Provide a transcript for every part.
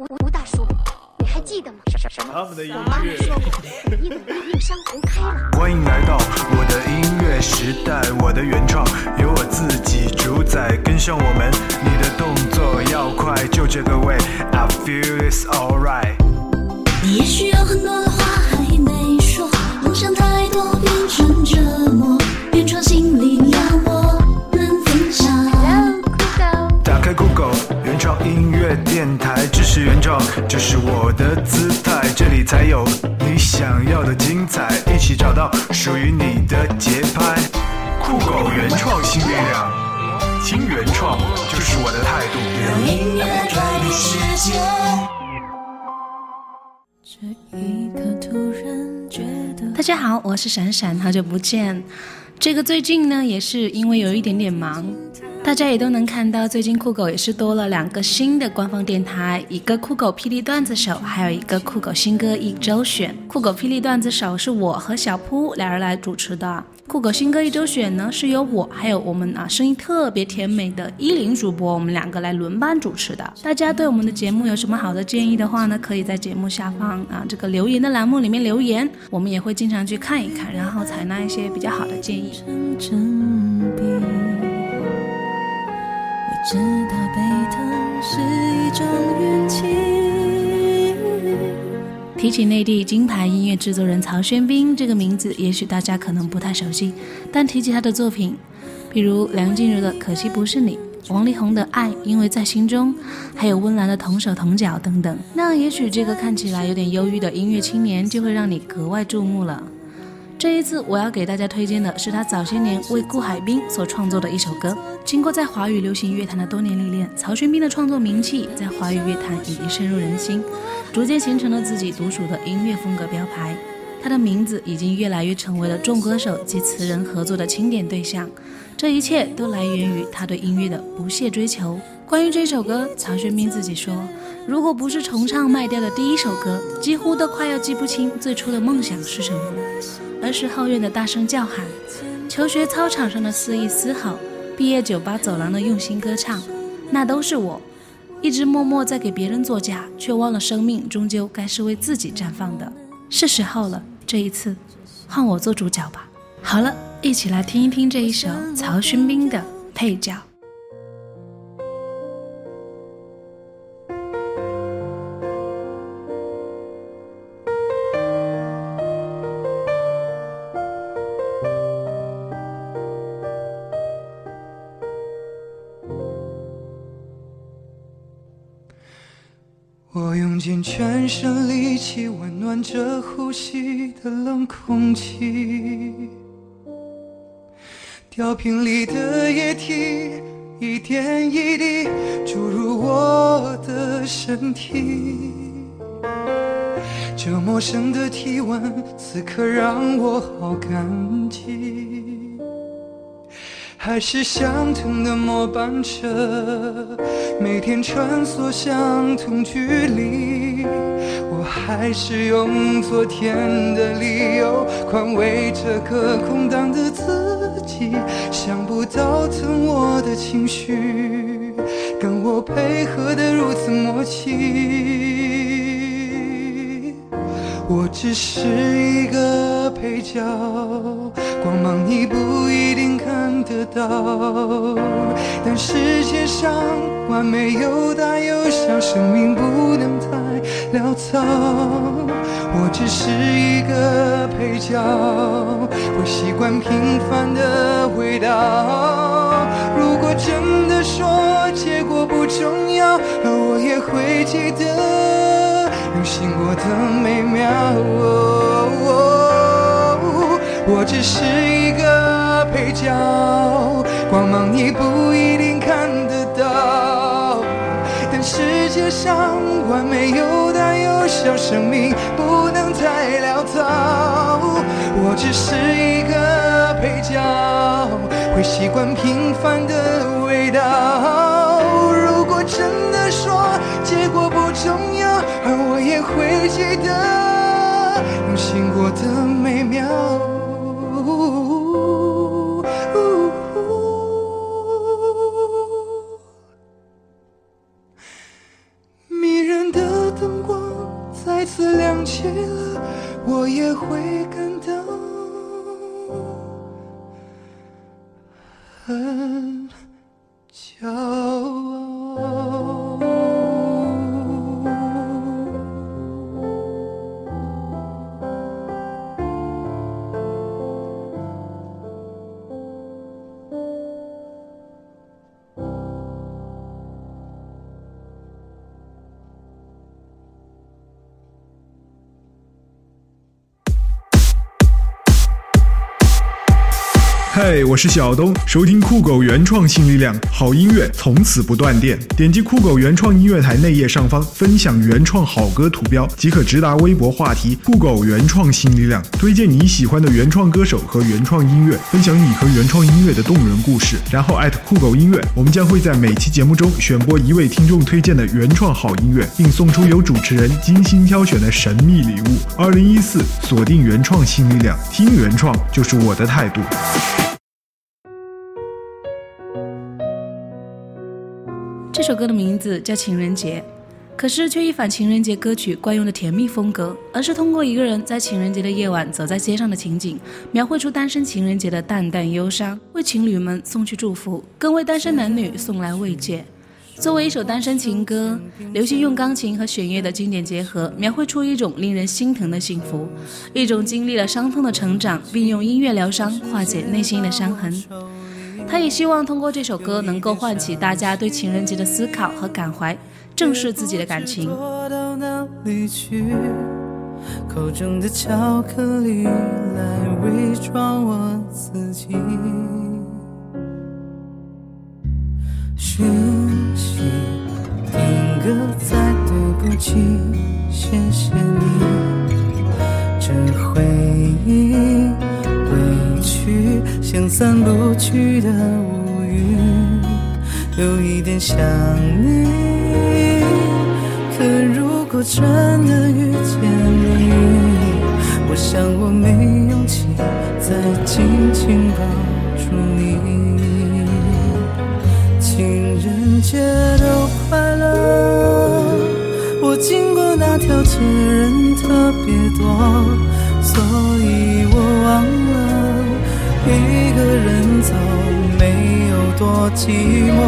吴吴大叔，你还记得吗？什么？他们的音妈妈。说过，你等月映山红开了。欢迎来到我的音乐时代，我的原创由我自己主宰，跟上我们，你的动作要快，就这个味，I feel it's alright。你也许有很多的话还没说，梦想太多变成折磨，原创心灵音乐电台，支持原创，这是我的姿态，这里才有你想要的精彩，一起找到属于你的节拍。酷狗原创新力量，听原创就是我的态度。用音乐改变世界。这一刻突然觉得。大家好，我是闪闪，好久不见。这个最近呢，也是因为有一点点忙，大家也都能看到，最近酷狗也是多了两个新的官方电台，一个酷狗霹雳段子手，还有一个酷狗新歌一周选。酷狗霹雳段子手是我和小扑俩人来主持的，酷狗新歌一周选呢是由我还有我们啊声音特别甜美的依林主播，我们两个来轮班主持的。大家对我们的节目有什么好的建议的话呢，可以在节目下方啊这个留言的栏目里面留言，我们也会经常去看一看，然后采纳一些比较好的建议。成正比。我知道背疼是一种运气。提起内地金牌音乐制作人曹轩宾这个名字，也许大家可能不太熟悉，但提起他的作品，比如梁静茹的《可惜不是你》，王力宏的《爱因为在心中》，还有温岚的《同手同脚》等等，那也许这个看起来有点忧郁的音乐青年，就会让你格外注目了。这一次我要给大家推荐的是他早些年为顾海滨所创作的一首歌。经过在华语流行乐坛的多年历练，曹轩宾的创作名气在华语乐坛已经深入人心，逐渐形成了自己独属的音乐风格标牌。他的名字已经越来越成为了众歌手及词人合作的经典对象。这一切都来源于他对音乐的不懈追求。关于这首歌，曹轩宾自己说：“如果不是重唱卖掉的第一首歌，几乎都快要记不清最初的梦想是什么。”儿时后院的大声叫喊，求学操场上的肆意嘶吼，毕业酒吧走廊的用心歌唱，那都是我，一直默默在给别人作嫁，却忘了生命终究该是为自己绽放的。是时候了，这一次，换我做主角吧。好了，一起来听一听这一首曹勋斌的《配角》。身力气温暖着呼吸的冷空气，吊瓶里的液体一点一滴注入我的身体。这陌生的体温，此刻让我好感激。还是相同的末班车，每天穿梭相同距离。我还是用昨天的理由宽慰这个空荡的自己。想不到疼我的情绪，跟我配合的如此默契。我只是一个配角，光芒你不一定看得到。但世界上完美有大有小，生命不能太潦草。我只是一个配角，会习惯平凡的味道。如果真的说结果不重要，而我也会记得。用心过的美妙、我只是一个配角，光芒你不一定看得到。但世界上完美有大有小，生命不能太潦草。我只是一个配角，会习惯平凡的味道。如果真的说重要，而我也会记得用心过的美妙。是小东，收听酷狗原创新力量，好音乐从此不断电。点击酷狗原创音乐台内页上方分享原创好歌图标，即可直达微博话题“酷狗原创新力量”，推荐你喜欢的原创歌手和原创音乐，分享你和原创音乐的动人故事，然后艾特酷狗音乐，我们将会在每期节目中选播一位听众推荐的原创好音乐，并送出由主持人精心挑选的神秘礼物。二零一四，锁定原创新力量，听原创就是我的态度。这首歌的名字叫《情人节》，可是却一反情人节歌曲惯用的甜蜜风格，而是通过一个人在情人节的夜晚走在街上的情景，描绘出单身情人节的淡淡忧伤，为情侣们送去祝福，更为单身男女送来慰藉。作为一首单身情歌，刘星用钢琴和弦乐的经典结合，描绘出一种令人心疼的幸福，一种经历了伤痛的成长，并用音乐疗伤，化解内心的伤痕。他也希望通过这首歌能够唤起大家对情人节的思考和感怀，正视自己的感情。我到哪里去？口中的巧克力来伪装我自己。讯息定格在对不起，谢谢你，这回忆委屈，像散不去的乌云，有一点想你。可如果真的遇见你，我想我没勇气再紧紧抱住你。情人节都快乐，我经过那条街人特别多，所以我忘了一个人走没有多寂寞。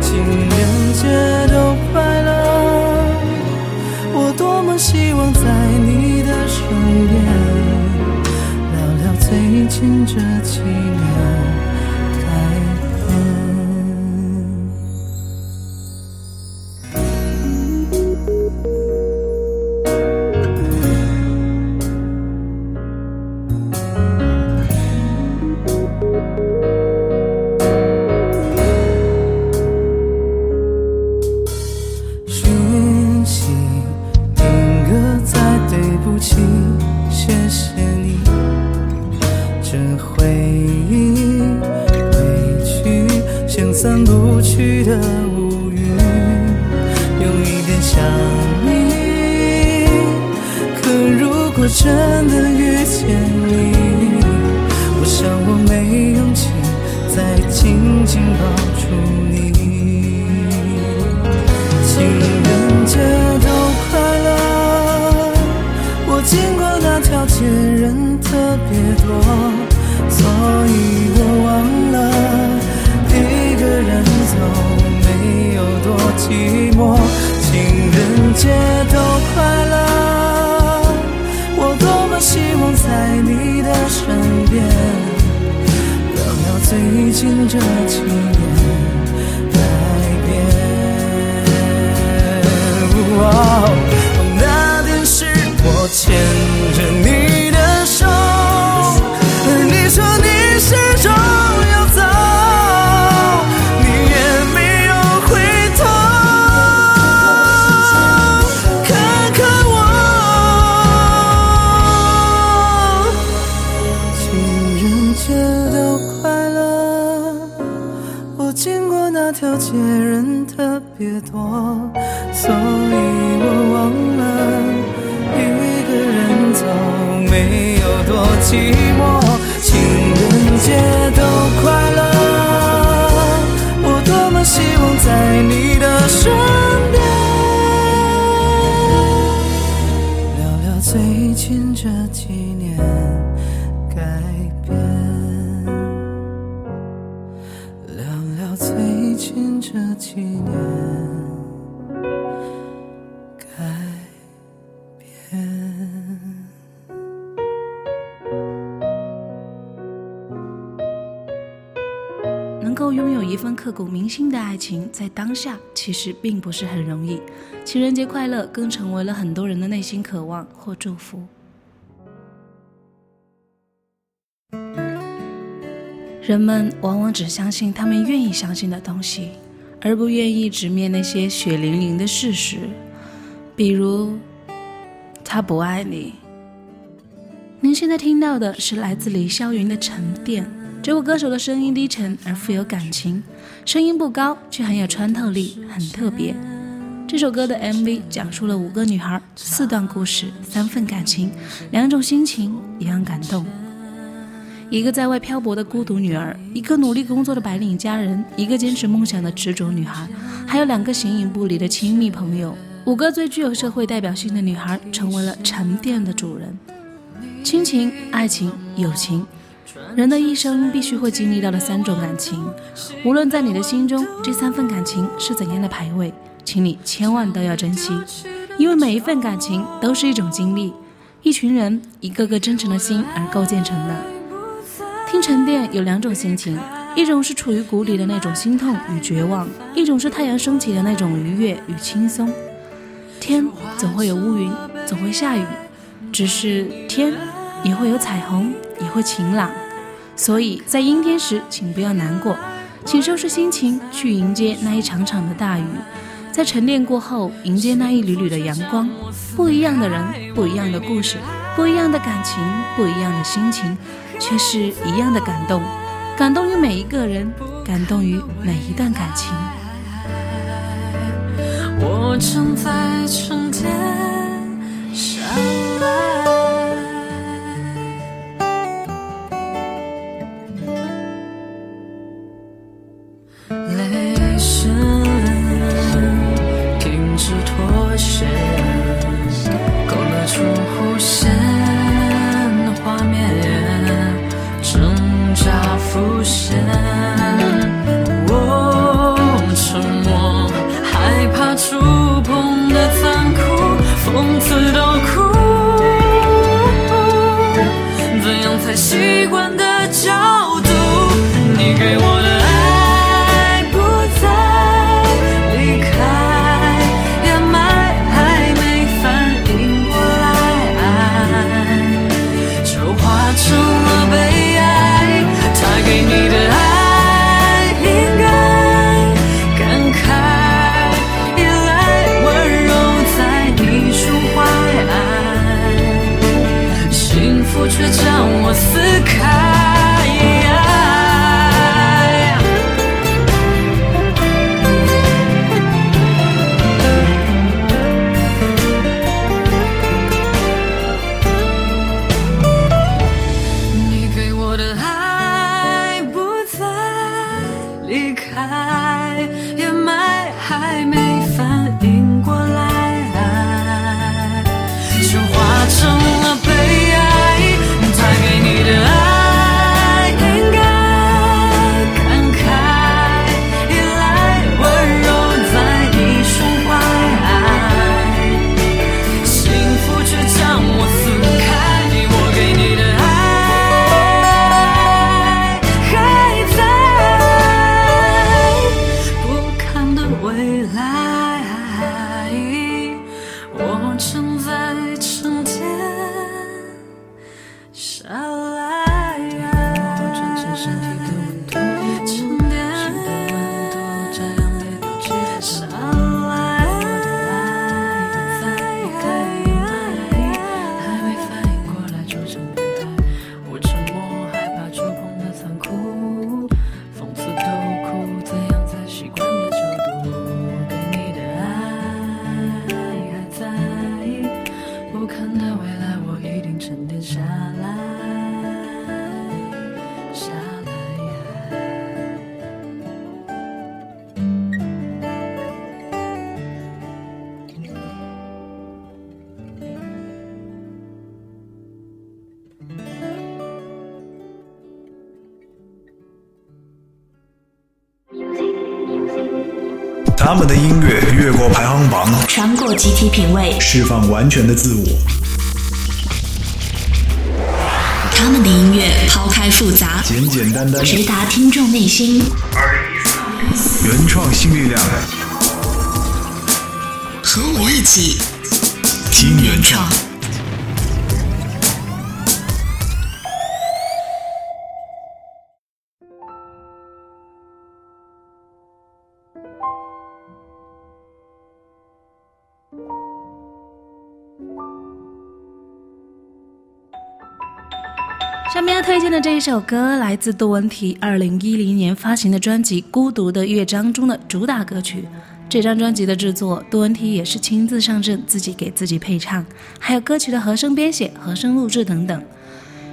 情人节都快乐，我多么希望在你的身边，聊聊最近这几信这几年改变。多寂寞，情人节都快乐，我多么希望在你的身边聊聊最近这几年改变，聊聊最近这几年。刻骨铭心的爱情，在当下其实并不是很容易。情人节快乐，更成为了很多人的内心渴望或祝福。人们往往只相信他们愿意相信的东西，而不愿意直面那些血淋淋的事实，比如他不爱你。您现在听到的是来自李霄云的《沉淀》。这位歌手的声音低沉而富有感情，声音不高却很有穿透力，很特别。这首歌的 MV 讲述了五个女孩四段故事，三份感情，两种心情，一样感动。一个在外漂泊的孤独女儿，一个努力工作的白领家人，一个坚持梦想的执着女孩，还有两个形影不离的亲密朋友。五个最具有社会代表性的女孩成为了沉淀的主人。亲情、爱情、友情。人的一生必须会经历到的三种感情，无论在你的心中这三份感情是怎样的排位，请你千万都要珍惜，因为每一份感情都是一种经历，一群人一个个真诚的心而构建成的。听沉淀有两种心情，一种是处于谷底的那种心痛与绝望，一种是太阳升起的那种愉悦与轻松。天总会有乌云，总会下雨，只是天也会有彩虹，也会晴朗。所以在阴天时，请不要难过，请收拾心情，去迎接那一场场的大雨。在沉淀过后，迎接那一缕缕的阳光。不一样的人，不一样的故事，不一样的感情，不一样的心情，却是一样的感动。感动于每一个人，感动于每一段感情。我正在沉淀下来。他们的音乐越过排行榜，穿过集体品味，释放完全的自我。他们的音乐抛开复杂，简简单单，直达听众内心。原创新力量，和我一起听原创。下面要推荐的这一首歌来自杜文婷二零一零年发行的专辑《孤独的乐章》中的主打歌曲。这张专辑的制作，杜文婷也是亲自上阵，自己给自己配唱，还有歌曲的和声编写、和声录制等等。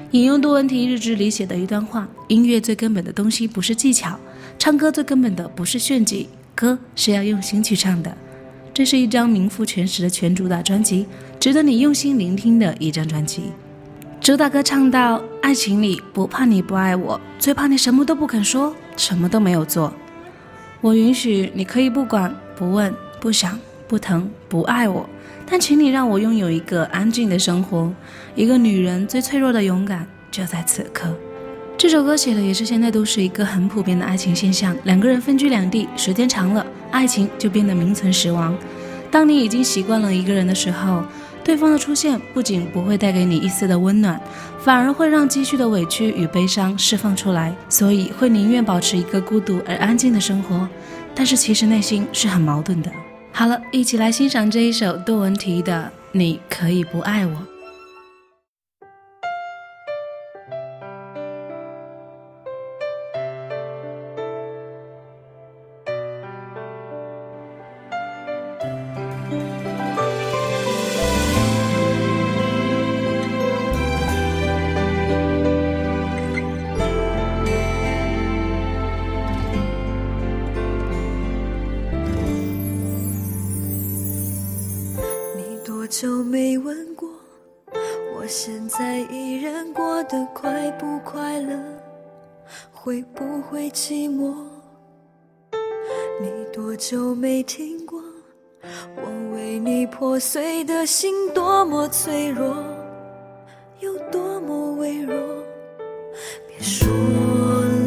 引用杜文婷日志里写的一段话：音乐最根本的东西不是技巧，唱歌最根本的不是炫技，歌是要用心去唱的。这是一张名副全实的全主打专辑，值得你用心聆听的一张专辑。主打歌唱到：爱情里不怕你不爱我，最怕你什么都不肯说，什么都没有做。我允许你可以不管、不问、不想、不疼、不爱我，但请你让我拥有一个安静的生活。一个女人最脆弱的勇敢就在此刻。这首歌写的也是现在都是一个很普遍的爱情现象，两个人分居两地，时间长了，爱情就变得名存实亡。当你已经习惯了一个人的时候。对方的出现不仅不会带给你一丝的温暖，反而会让积蓄的委屈与悲伤释放出来，所以会宁愿保持一个孤独而安静的生活。但是其实内心是很矛盾的。好了，一起来欣赏这一首杜文提的《你可以不爱我》。会不会寂寞？你多久没听过，我为你破碎的心多么脆弱，有多么微弱？别说了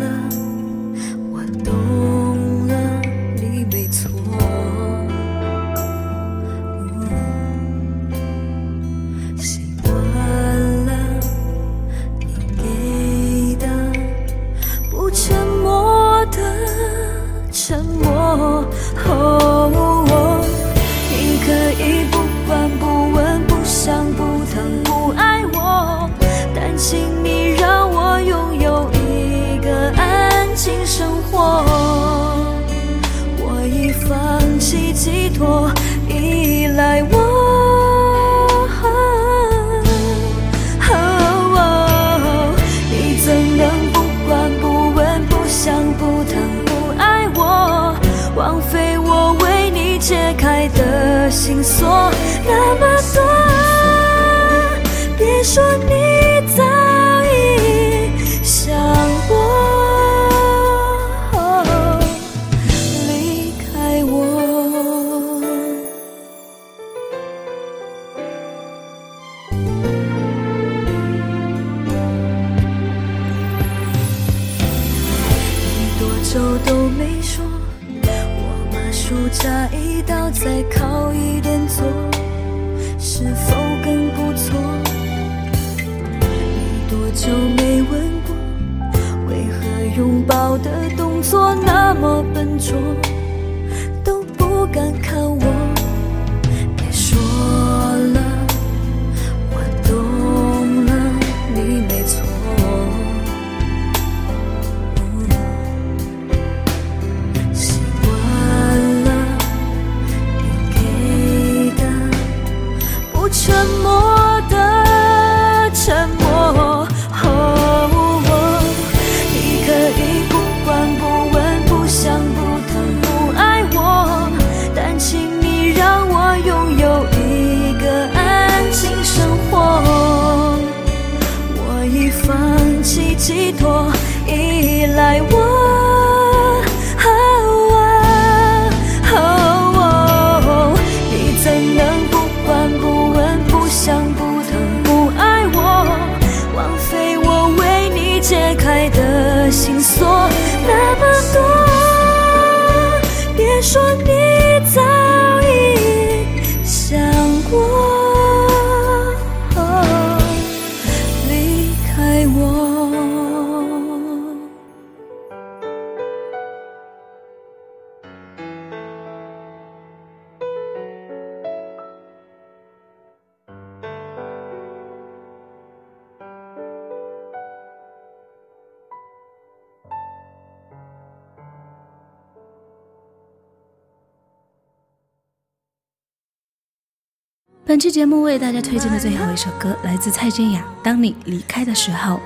本期节目为大家推荐的最后一首歌来自蔡健雅，《当你离开的时候》。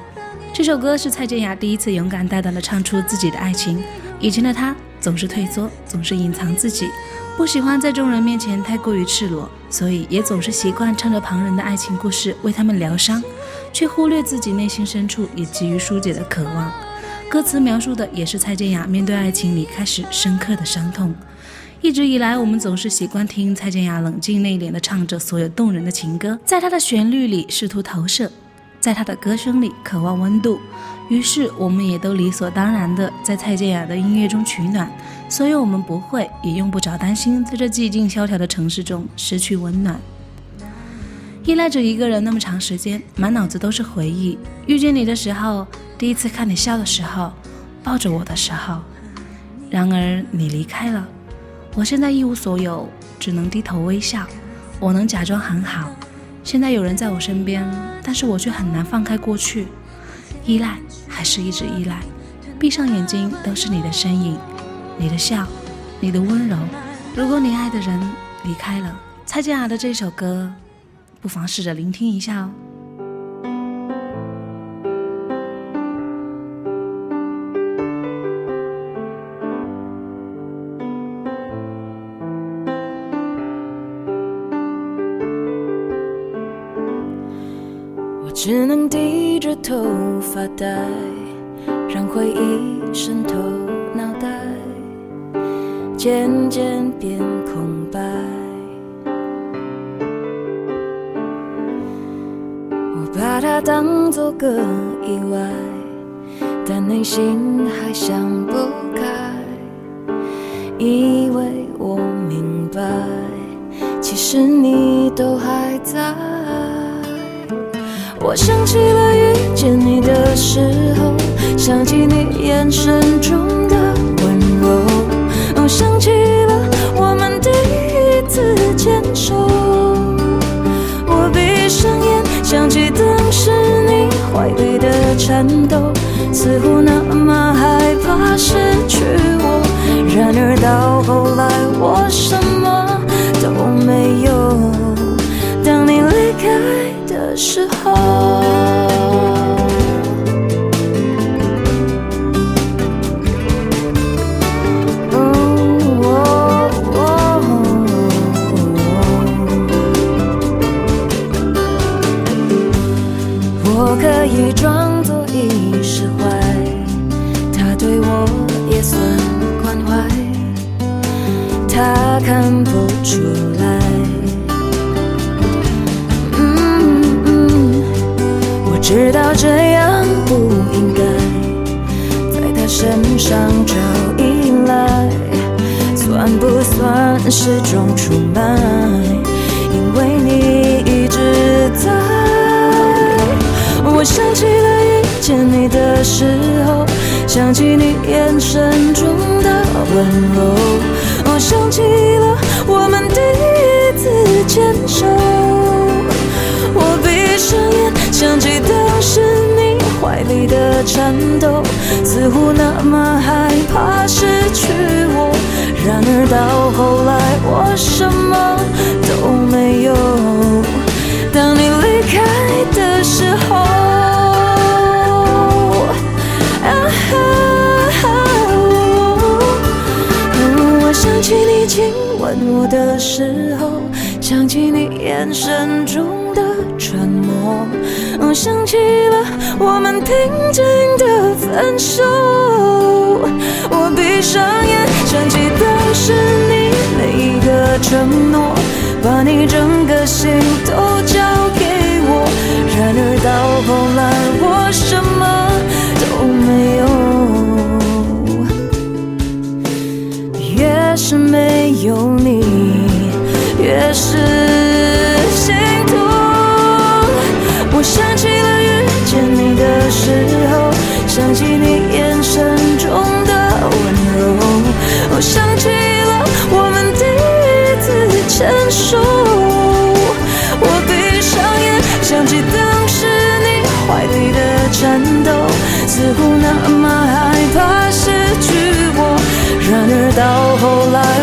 这首歌是蔡健雅第一次勇敢大胆地唱出自己的爱情。以前的她总是退缩，总是隐藏自己，不喜欢在众人面前太过于赤裸，所以也总是习惯唱着旁人的爱情故事为他们疗伤，却忽略自己内心深处也急于疏解的渴望。歌词描述的也是蔡健雅面对爱情离开时深刻的伤痛。一直以来，我们总是习惯听蔡健雅冷静内敛地唱着所有动人的情歌，在她的旋律里试图投射，在她的歌声里渴望温度。于是，我们也都理所当然地在蔡健雅的音乐中取暖，所以我们不会也用不着担心在这寂静萧条的城市中失去温暖。依赖着一个人那么长时间，满脑子都是回忆。遇见你的时候，第一次看你笑的时候，抱着我的时候，然而你离开了。我现在一无所有，只能低头微笑。我能假装很好，现在有人在我身边，但是我却很难放开过去。依赖还是一直依赖，闭上眼睛都是你的身影，你的笑，你的温柔。如果你爱的人离开了，蔡健雅的这首歌，不妨试着聆听一下哦。只能低着头发呆，让回忆渗透脑袋，渐渐变空白。我把它当作个意外，但内心还想不开，以为我明白，其实你都还在。我想起了遇见你的时候，想起你眼神中的温柔，哦，想起了我们第一次牵手。我闭上眼，想起当时你怀里的颤抖，似乎那么害怕失去我。然而到后来，我什么都没有。时候，我可以装作已释怀，他对我也算关怀，他看不出来。知道这样不应该在他身上找依赖，算不算是种出卖？因为你一直在。我想起了遇见你的时候，想起你眼神中的温柔，我想起了我们第一次牵手。我闭上眼，想起当时你怀里的颤抖，似乎那么害怕失去我。然而到后来，我什么都没有。当你离开的时候，我想起你亲吻我的时候，想起你眼神中的。沉默，想起了我们平静的分手。我闭上眼，想起当时你每一个承诺，把你整个心都交给我。然而到后来，似乎那么害怕失去我。然而到后来，